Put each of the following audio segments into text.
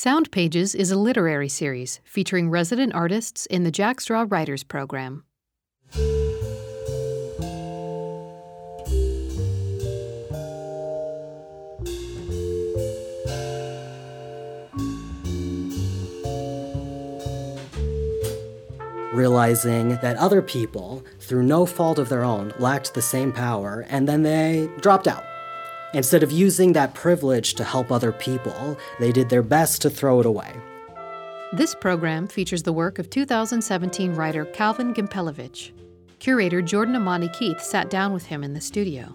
Sound Pages is a literary series featuring resident artists in the Jack Straw Writers Program. realizing that other people, through no fault of their own, lacked the same power, and then they dropped out. Instead of using that privilege to help other people, they did their best to throw it away. This program features the work of 2017 writer Calvin Gimpelevich. Curator Jourdan Imani Keith sat down with him in the studio.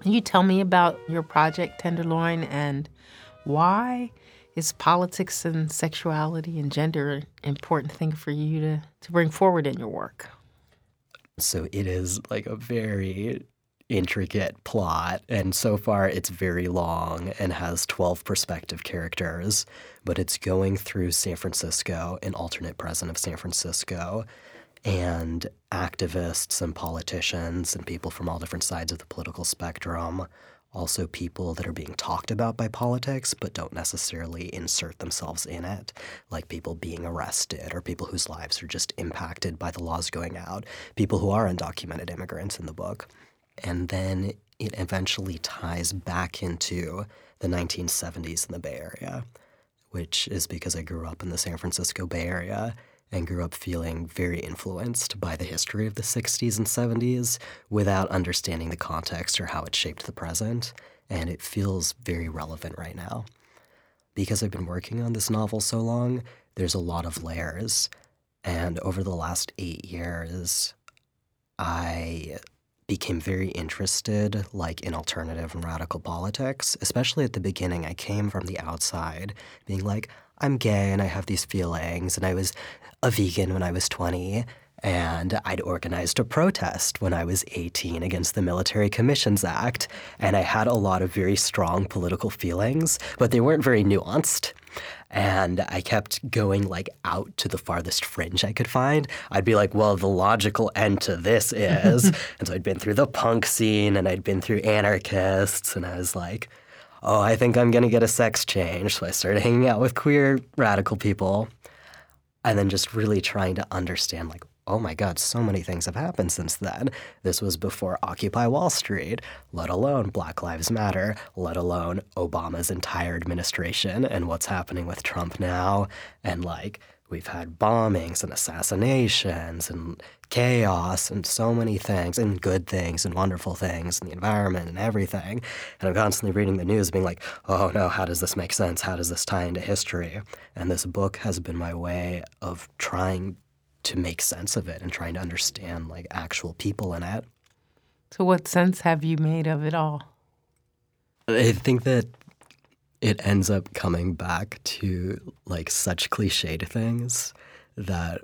Can you tell me about your project, Tenderloin, and why is politics and sexuality and gender an important thing for you to, to bring forward in your work? So it is like a very intricate plot, and so far it's very long and has 12 perspective characters, but it's going through San Francisco, an alternate present of San Francisco, and activists and politicians and people from all different sides of the political spectrum. Also, people that are being talked about by politics but don't necessarily insert themselves in it, like people being arrested or people whose lives are just impacted by the laws going out, people who are undocumented immigrants in the book. And then it eventually ties back into the 1970s in the Bay Area, which is because I grew up in the San Francisco Bay Area and grew up feeling very influenced by the history of the 60s and 70s without understanding the context or how it shaped the present. And it feels very relevant right now. Because I've been working on this novel so long, there's a lot of layers. And over the last eight years, I became very interested like in alternative and radical politics especially at the beginning i came from the outside being like i'm gay and i have these feelings and i was a vegan when I was 20, and I'd organized a protest when I was 18 against the Military Commissions Act, and I had a lot of very strong political feelings, but they weren't very nuanced. And I kept going like out to the farthest fringe I could find. I'd be like, well, the logical end to this is. and so I'd been through the punk scene and I'd been through anarchists, and I was like, oh, I think I'm going to get a sex change. So I started hanging out with queer radical people and then just really trying to understand like oh my god so many things have happened since then. This was before occupy wall street let alone black lives matter let alone obama's entire administration and what's happening with trump now and like we've had bombings and assassinations and chaos and so many things and good things and wonderful things and the environment and everything. And I'm constantly reading the news being like, oh no, how does this make sense? How does this tie into history? And this book has been my way of trying to make sense of it and trying to understand like actual people in it. So what sense have you made of it all? I think that it ends up coming back to like such cliched things that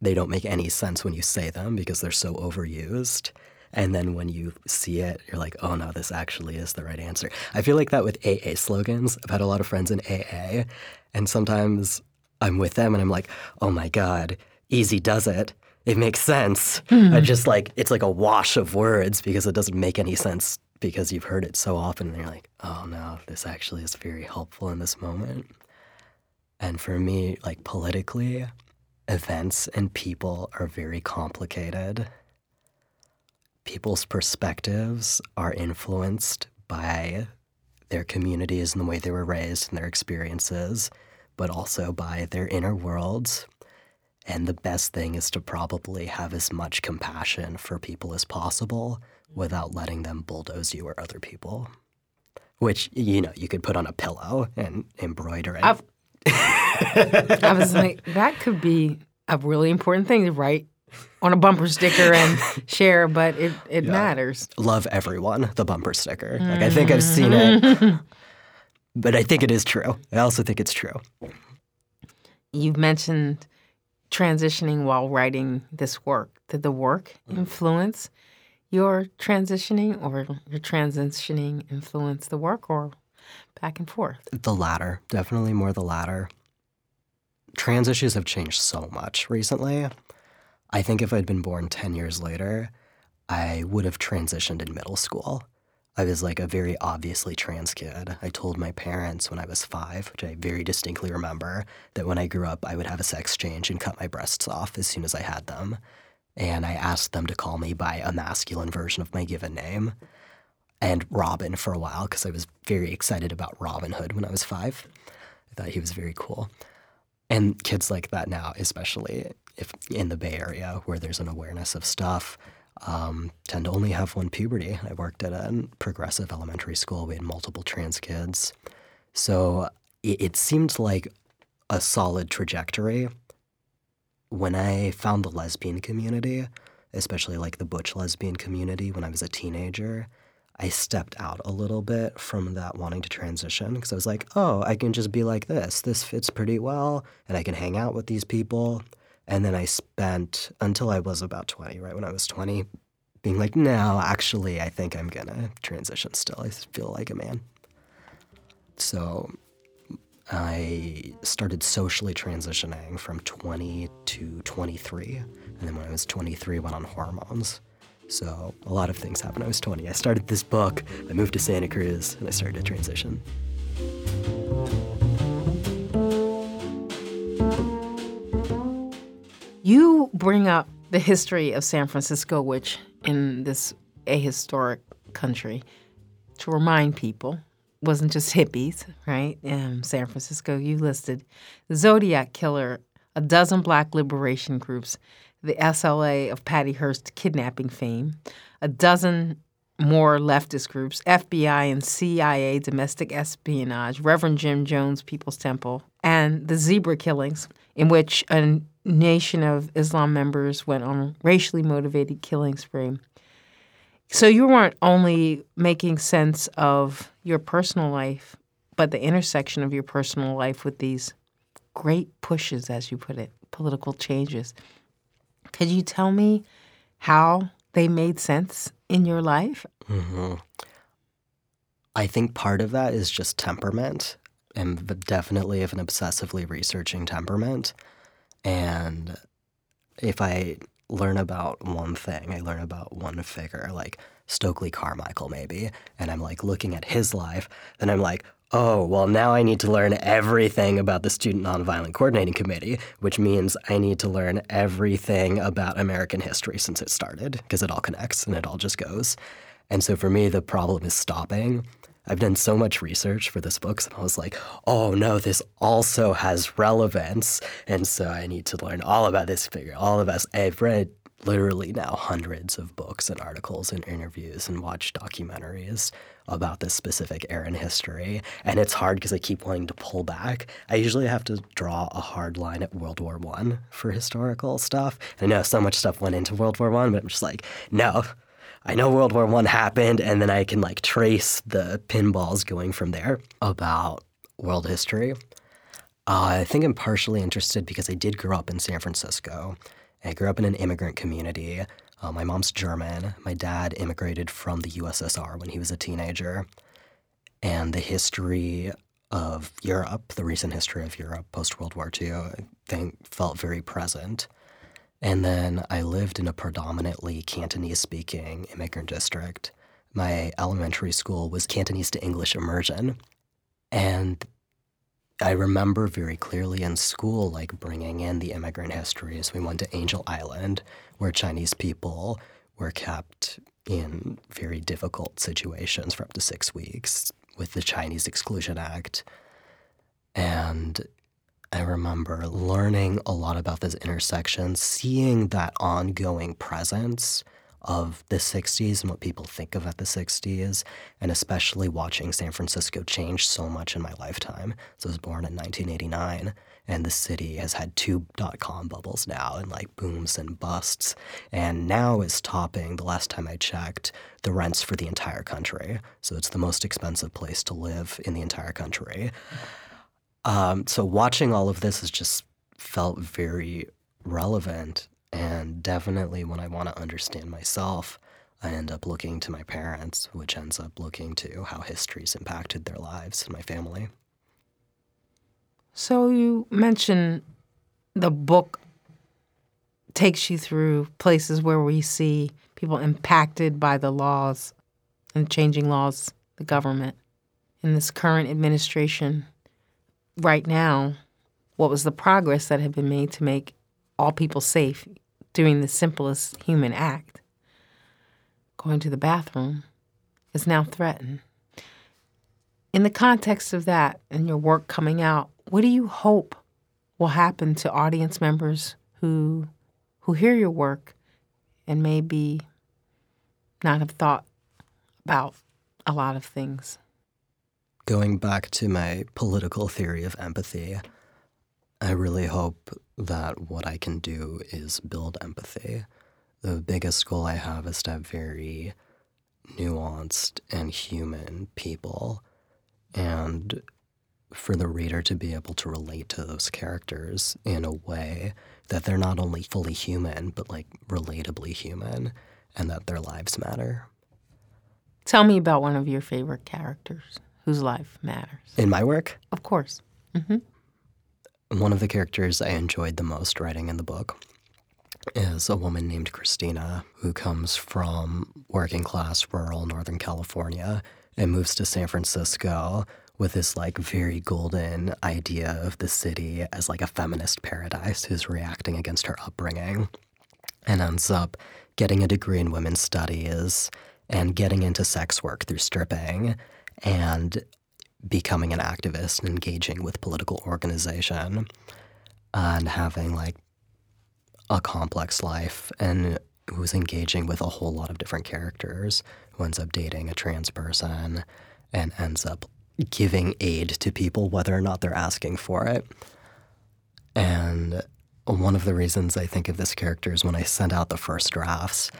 they don't make any sense when you say them because they're so overused. And then when you see it, you're like, oh no, this actually is the right answer. I feel like that with AA slogans. I've had a lot of friends in AA, and sometimes I'm with them and I'm like, oh my God, easy does it. It makes sense. Mm. I just like, it's like a wash of words because it doesn't make any sense because you've heard it so often. And you're like, oh no, this actually is very helpful in this moment. And for me, like politically, events and people are very complicated. People's perspectives are influenced by their communities and the way they were raised and their experiences, but also by their inner worlds. And the best thing is to probably have as much compassion for people as possible without letting them bulldoze you or other people. Which, you know, you could put on a pillow and embroider it. I've, I was like, that could be a really important thing to write on a bumper sticker and share, but it, it yeah. matters. Love everyone, the bumper sticker. Like, I think I've seen it, mm-hmm. but I think it is true. I also think it's true. You've mentioned transitioning while writing this work. Did the work mm. influence your transitioning or your transitioning influence the work or back and forth? The latter, definitely more the latter. Trans issues have changed so much recently. I think if I'd been born 10 years later, I would have transitioned in middle school. I was like a very obviously trans kid. I told my parents when I was five, which I very distinctly remember, that when I grew up, I would have a sex change and cut my breasts off as soon as I had them. And I asked them to call me by a masculine version of my given name and Robin for a while because I was very excited about Robin Hood when I was five. I thought he was very cool. And kids like that now, especially if in the Bay Area where there's an awareness of stuff, um, tend to only have one puberty. I worked at a progressive elementary school. We had multiple trans kids. So it, it seemed like a solid trajectory. When I found the lesbian community, especially like the butch lesbian community when I was a teenager, I stepped out a little bit from that wanting to transition because I was like, oh, I can just be like this. This fits pretty well, and I can hang out with these people. And then I spent until I was about 20, right? When I was 20, being like, no, actually, I think I'm to transition still. I feel like a man. So I started socially transitioning from 20 to 23. And then when I was 23, went on hormones. So a lot of things happened. I was 20. I started this book, I moved to Santa Cruz, and I started to transition. You bring up the history of San Francisco, which in this ahistoric country, to remind people, wasn't just hippies, right? In San Francisco, you listed the Zodiac Killer, a dozen black liberation groups, the SLA of Patty Hearst kidnapping fame, a dozen more leftist groups, FBI and CIA domestic espionage, Reverend Jim Jones People's Temple, and the zebra killings, in which a nation of Islam members went on racially motivated killing spree. So you weren't only making sense of your personal life, but the intersection of your personal life with these great pushes, as you put it, political changes. Could you tell me how they made sense in your life? Mm-hmm. I think part of that is just temperament, and definitely of an obsessively researching temperament. And if I learn about one thing, I learn about one figure, like Stokely Carmichael, maybe, and I'm like looking at his life, then I'm like, oh, well, now I need to learn everything about the Student Nonviolent Coordinating Committee, which means I need to learn everything about American history since it started, because it all connects and it all just goes. And so for me, the problem is stopping. I've done so much research for this book, and I was like, oh no, this also has relevance. And so I need to learn all about this figure, all of us. I've read literally now hundreds of books and articles and interviews and watched documentaries about this specific era in history. And it's hard because I keep wanting to pull back. I usually have to draw a hard line at World War One for historical stuff. I know so much stuff went into World War One, but I'm just like, no, I know World War One happened, and then I can like trace the pinballs going from there about world history. Uh, I think I'm partially interested because I did grow up in San Francisco. I grew up in an immigrant community. Uh, my mom's German. My dad immigrated from the USSR when he was a teenager. And the history of Europe, the recent history of Europe post World War II, I think felt very present. And then I lived in a predominantly Cantonese speaking immigrant district. My elementary school was Cantonese to English immersion. And I remember very clearly in school, like bringing in the immigrant histories. We went to Angel Island, where Chinese people were kept in very difficult situations for up to six weeks with the Chinese Exclusion Act. And I remember learning a lot about this intersection, seeing that ongoing presence of the 60s and what people think of at the 60s, and especially watching San Francisco change so much in my lifetime. So I was born in 1989, and the city has had two dot com bubbles now, and like booms and busts. And now is topping, the last time I checked, the rents for the entire country. So it's the most expensive place to live in the entire country. Um, so watching all of this has just felt very relevant and definitely when I want to understand myself, I end up looking to my parents, which ends up looking to how history's impacted their lives and my family. So you mentioned the book takes you through places where we see people impacted by the laws and changing laws, the government. In this current administration, right now, what was the progress that had been made to make all people safe doing the simplest human act? Going to the bathroom is now threatened. In the context of that and your work coming out, what do you hope will happen to audience members who who hear your work and maybe not have thought about a lot of things? Going back to my political theory of empathy, I really hope that what I can do is build empathy. The biggest goal I have is to have very nuanced and human people, and for the reader to be able to relate to those characters in a way that they're not only fully human, but like relatably human, and that their lives matter. Tell me about one of your favorite characters whose life matters. In my work? Of course. Mm-hmm. One of the characters I enjoyed the most writing in the book is a woman named Christina who comes from working class rural Northern California and moves to San Francisco with this like very golden idea of the city as like a feminist paradise who's reacting against her upbringing and ends up getting a degree in women's studies and getting into sex work through stripping and becoming an activist and engaging with political organization and having like a complex life and who's engaging with a whole lot of different characters who ends up dating a trans person and ends up giving aid to people whether or not they're asking for it. And one of the reasons I think of this character is when I sent out the first drafts,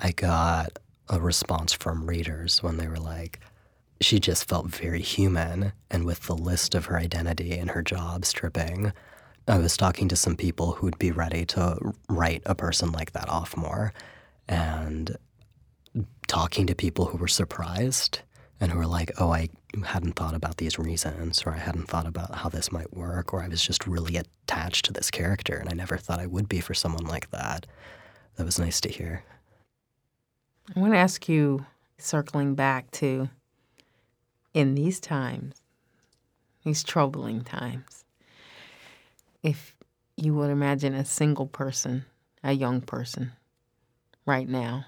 I got a response from readers when they were like, she just felt very human. And with the list of her identity and her job stripping, I was talking to some people who would be ready to write a person like that off more. And talking to people who were surprised and who were like, oh, I hadn't thought about these reasons, or I hadn't thought about how this might work, or I was just really attached to this character and I never thought I would be for someone like that. That was nice to hear. I want to ask you, circling back to in these times, these troubling times, if you would imagine a single person, a young person, right now,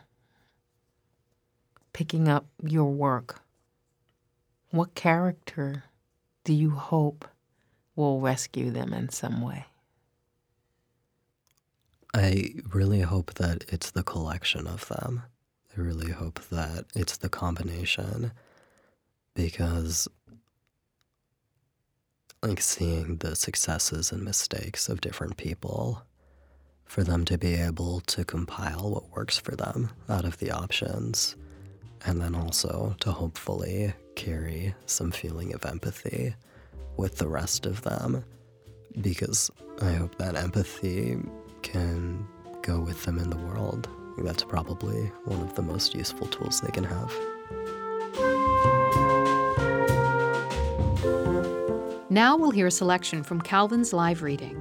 picking up your work, what character do you hope will rescue them in some way? I really hope that it's the collection of them. I really hope that it's the combination because like seeing the successes and mistakes of different people for them to be able to compile what works for them out of the options and then also to hopefully carry some feeling of empathy with the rest of them because I hope that empathy can go with them in the world. That's probably one of the most useful tools they can have. Now we'll hear a selection from Calvin's live reading.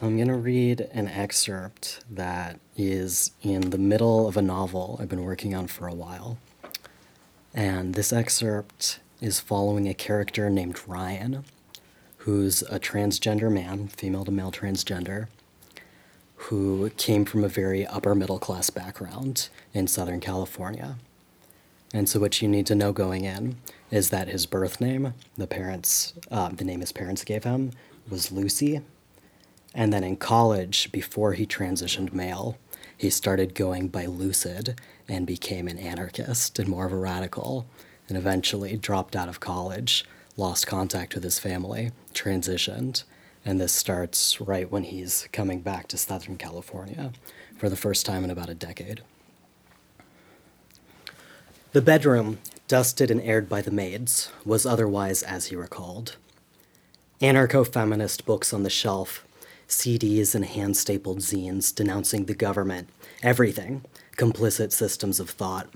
I'm going to read an excerpt that is in the middle of a novel I've been working on for a while. And this excerpt is following a character named Ryan, who's a transgender man, female to male transgender, who came from a very upper middle class background in Southern California. And so, what you need to know going in is that his birth name, the parents, uh, the name his parents gave him, was Lucy. And then in college, before he transitioned male, he started going by Lucid and became an anarchist and more of a radical, and eventually dropped out of college, lost contact with his family, transitioned, and this starts right when he's coming back to Southern California for the first time in about a decade. The bedroom, dusted and aired by the maids, was otherwise as he recalled. Anarcho feminist books on the shelf, CDs and hand stapled zines denouncing the government, everything, complicit systems of thought.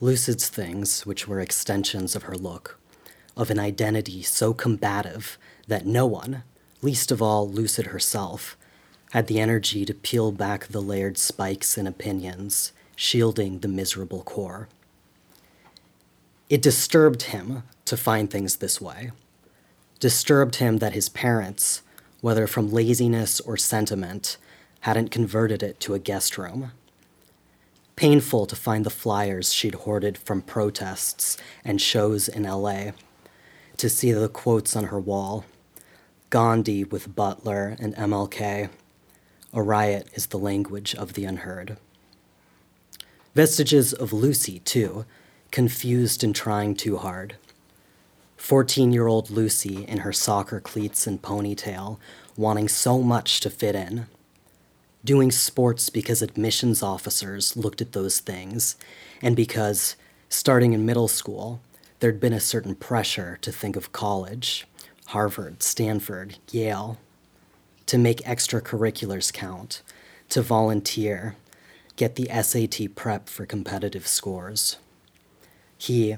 Lucid's things, which were extensions of her look, of an identity so combative that no one, least of all Lucid herself, had the energy to peel back the layered spikes and opinions, shielding the miserable core. It disturbed him to find things this way. Disturbed him that his parents, whether from laziness or sentiment, hadn't converted it to a guest room. Painful to find the flyers she'd hoarded from protests and shows in LA, to see the quotes on her wall Gandhi with Butler and MLK a riot is the language of the unheard. Vestiges of Lucy, too, confused and trying too hard. 14 year old Lucy in her soccer cleats and ponytail, wanting so much to fit in. Doing sports because admissions officers looked at those things, and because, starting in middle school, there'd been a certain pressure to think of college Harvard, Stanford, Yale, to make extracurriculars count, to volunteer, get the SAT prep for competitive scores. He,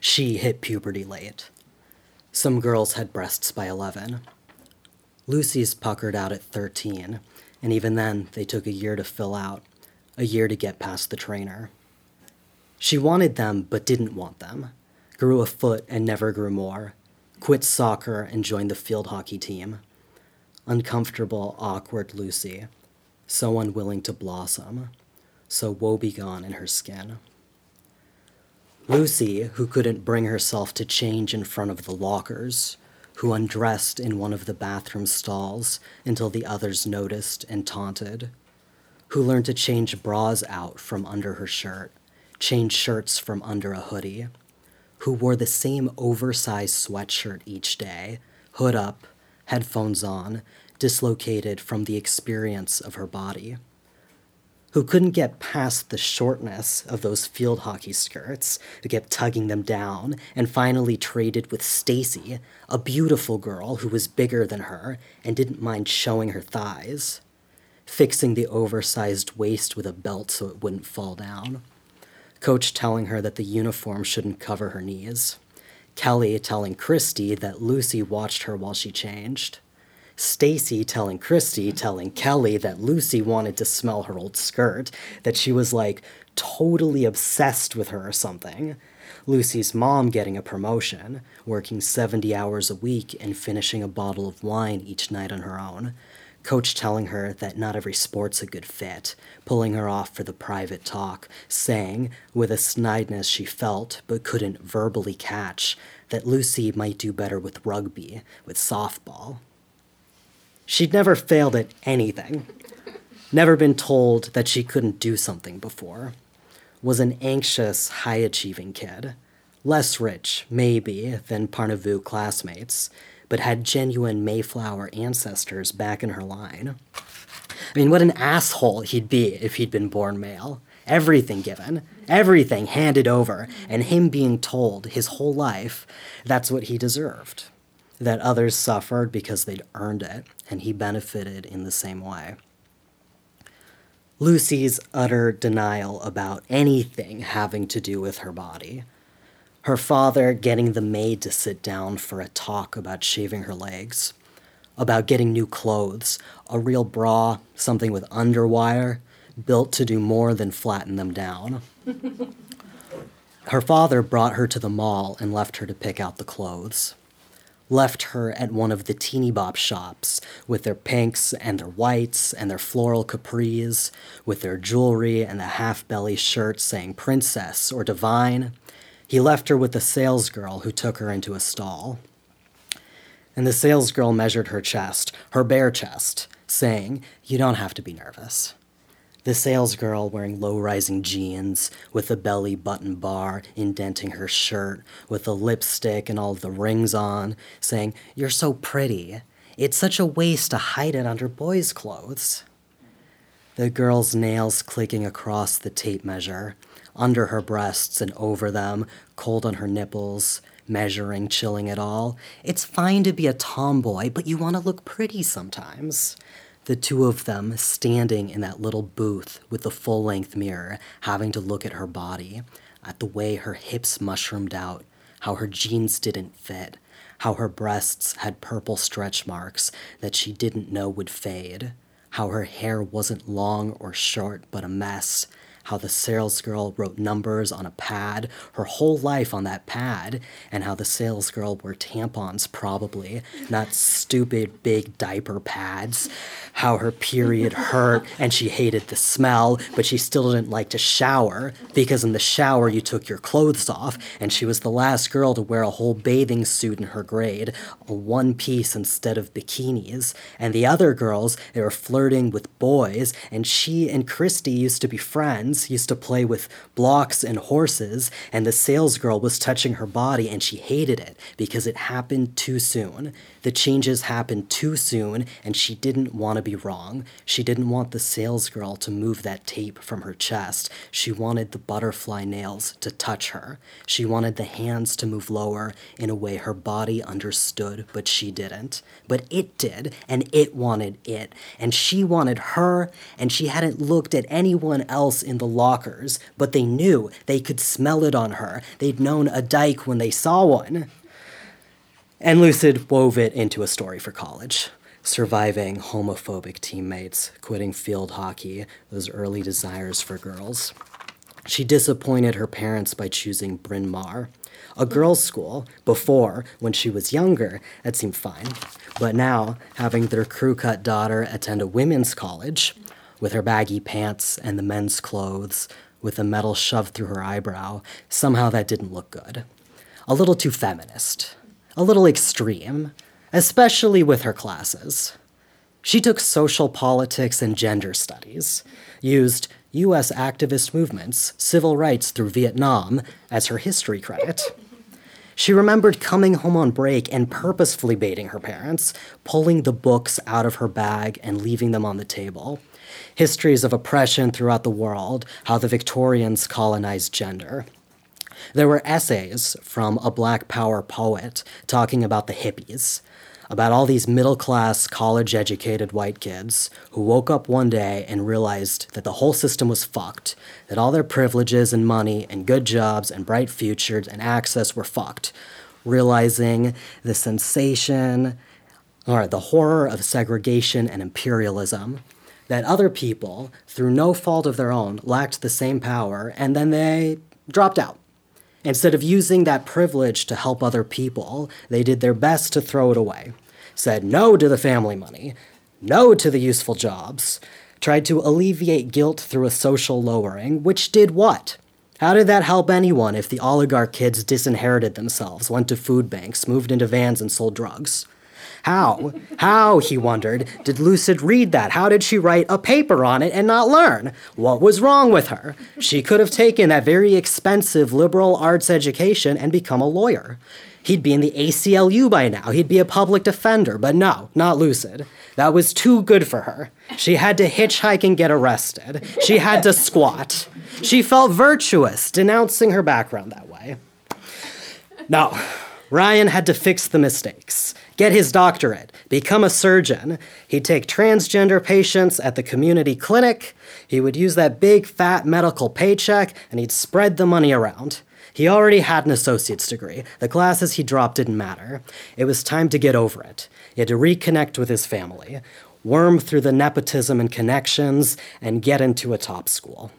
she hit puberty late. Some girls had breasts by 11. Lucy's puckered out at 13, and even then, they took a year to fill out, a year to get past the trainer. She wanted them, but didn't want them, grew a foot and never grew more, quit soccer and joined the field hockey team uncomfortable, awkward Lucy, so unwilling to blossom, so woebegone in her skin. Lucy, who couldn't bring herself to change in front of the lockers, who undressed in one of the bathroom stalls until the others noticed and taunted, who learned to change bras out from under her shirt, change shirts from under a hoodie, who wore the same oversized sweatshirt each day, hood up, headphones on, dislocated from the experience of her body, who couldn't get past the shortness of those field hockey skirts, who kept tugging them down, and finally traded with Stacy, a beautiful girl who was bigger than her and didn't mind showing her thighs, fixing the oversized waist with a belt so it wouldn't fall down. Coach telling her that the uniform shouldn't cover her knees. Kelly telling Christy that Lucy watched her while she changed. Stacy telling Christy, telling Kelly that Lucy wanted to smell her old skirt, that she was like totally obsessed with her or something. Lucy's mom getting a promotion, working 70 hours a week and finishing a bottle of wine each night on her own. Coach telling her that not every sport's a good fit, pulling her off for the private talk, saying, with a snideness she felt but couldn't verbally catch, that Lucy might do better with rugby, with softball. She'd never failed at anything, never been told that she couldn't do something before, was an anxious, high achieving kid, less rich, maybe, than Parnavu classmates, but had genuine Mayflower ancestors back in her line. I mean, what an asshole he'd be if he'd been born male. Everything given, everything handed over, and him being told his whole life that's what he deserved. That others suffered because they'd earned it, and he benefited in the same way. Lucy's utter denial about anything having to do with her body her father getting the maid to sit down for a talk about shaving her legs, about getting new clothes, a real bra, something with underwire, built to do more than flatten them down. her father brought her to the mall and left her to pick out the clothes. Left her at one of the teeny bop shops with their pinks and their whites and their floral capris, with their jewelry and the half belly shirts saying princess or divine, he left her with a salesgirl who took her into a stall. And the salesgirl measured her chest, her bare chest, saying, You don't have to be nervous. The salesgirl wearing low rising jeans, with a belly button bar indenting her shirt, with the lipstick and all the rings on, saying, You're so pretty. It's such a waste to hide it under boys' clothes. The girl's nails clicking across the tape measure, under her breasts and over them, cold on her nipples, measuring, chilling it all. It's fine to be a tomboy, but you want to look pretty sometimes. The two of them standing in that little booth with the full length mirror, having to look at her body, at the way her hips mushroomed out, how her jeans didn't fit, how her breasts had purple stretch marks that she didn't know would fade, how her hair wasn't long or short but a mess, how the salesgirl wrote numbers on a pad, her whole life on that pad, and how the salesgirl wore tampons, probably, not stupid big diaper pads. How her period hurt and she hated the smell, but she still didn't like to shower because in the shower you took your clothes off, and she was the last girl to wear a whole bathing suit in her grade, a one piece instead of bikinis. And the other girls, they were flirting with boys, and she and Christy used to be friends used to play with blocks and horses, and the salesgirl was touching her body and she hated it because it happened too soon. The changes happened too soon, and she didn't want to be wrong. She didn't want the salesgirl to move that tape from her chest. She wanted the butterfly nails to touch her. She wanted the hands to move lower in a way her body understood, but she didn't. But it did, and it wanted it. And she wanted her, and she hadn't looked at anyone else in the lockers, but they knew they could smell it on her. They'd known a dyke when they saw one. And Lucid wove it into a story for college. Surviving homophobic teammates, quitting field hockey, those early desires for girls. She disappointed her parents by choosing Bryn Mawr, a girls' school. Before, when she was younger, that seemed fine. But now, having their crew cut daughter attend a women's college, with her baggy pants and the men's clothes, with the metal shoved through her eyebrow, somehow that didn't look good. A little too feminist a little extreme, especially with her classes. She took social politics and gender studies, used US activist movements, civil rights through Vietnam as her history credit. She remembered coming home on break and purposefully baiting her parents, pulling the books out of her bag and leaving them on the table. Histories of oppression throughout the world, how the Victorians colonized gender. There were essays from a Black Power poet talking about the hippies, about all these middle class, college educated white kids who woke up one day and realized that the whole system was fucked, that all their privileges and money and good jobs and bright futures and access were fucked, realizing the sensation or the horror of segregation and imperialism. That other people, through no fault of their own, lacked the same power, and then they dropped out Instead of using that privilege to help other people, they did their best to throw it away. Said no to the family money, no to the useful jobs, tried to alleviate guilt through a social lowering, which did what? How did that help anyone if the oligarch kids disinherited themselves, went to food banks, moved into vans, and sold drugs? How? How, he wondered, did Lucid read that? How did she write a paper on it and not learn? What was wrong with her? She could have taken that very expensive liberal arts education and become a lawyer. He'd be in the ACLU by now. He'd be a public defender, but no, not Lucid. That was too good for her. She had to hitchhike and get arrested. She had to squat. She felt virtuous, denouncing her background that way. No, Ryan had to fix the mistakes get his doctorate, become a surgeon. He'd take transgender patients at the community clinic. He would use that big fat medical paycheck and he'd spread the money around. He already had an associate's degree. The classes he dropped didn't matter. It was time to get over it. He had to reconnect with his family, worm through the nepotism and connections, and get into a top school.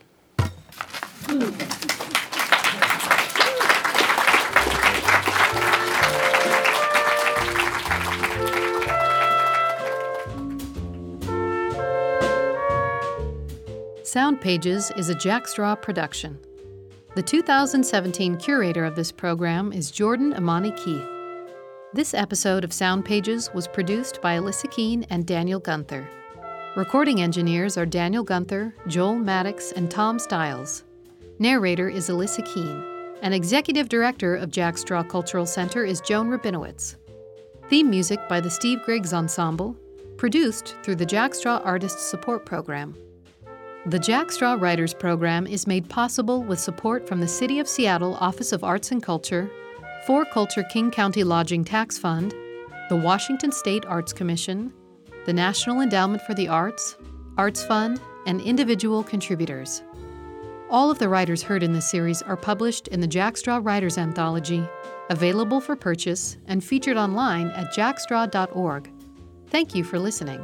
Sound Pages is a Jack Straw production. The 2017 curator of this program is Jourdan Imani Keith. This episode of Sound Pages was produced by Alyssa Keene and Daniel Gunther. Recording engineers are Daniel Gunther, Joel Maddox, and Tom Stiles. Narrator is Alyssa Keene, and executive director of Jack Straw Cultural Center is Joan Rabinowitz. Theme music by the Steve Griggs Ensemble, produced through the Jack Straw Artist Support Program. The Jack Straw Writers Program is made possible with support from the City of Seattle Office of Arts and Culture, 4Culture King County Lodging Tax Fund, the Washington State Arts Commission, the National Endowment for the Arts, Arts Fund, and individual contributors. All of the writers heard in this series are published in the Jack Straw Writers Anthology, available for purchase and featured online at jackstraw.org. Thank you for listening.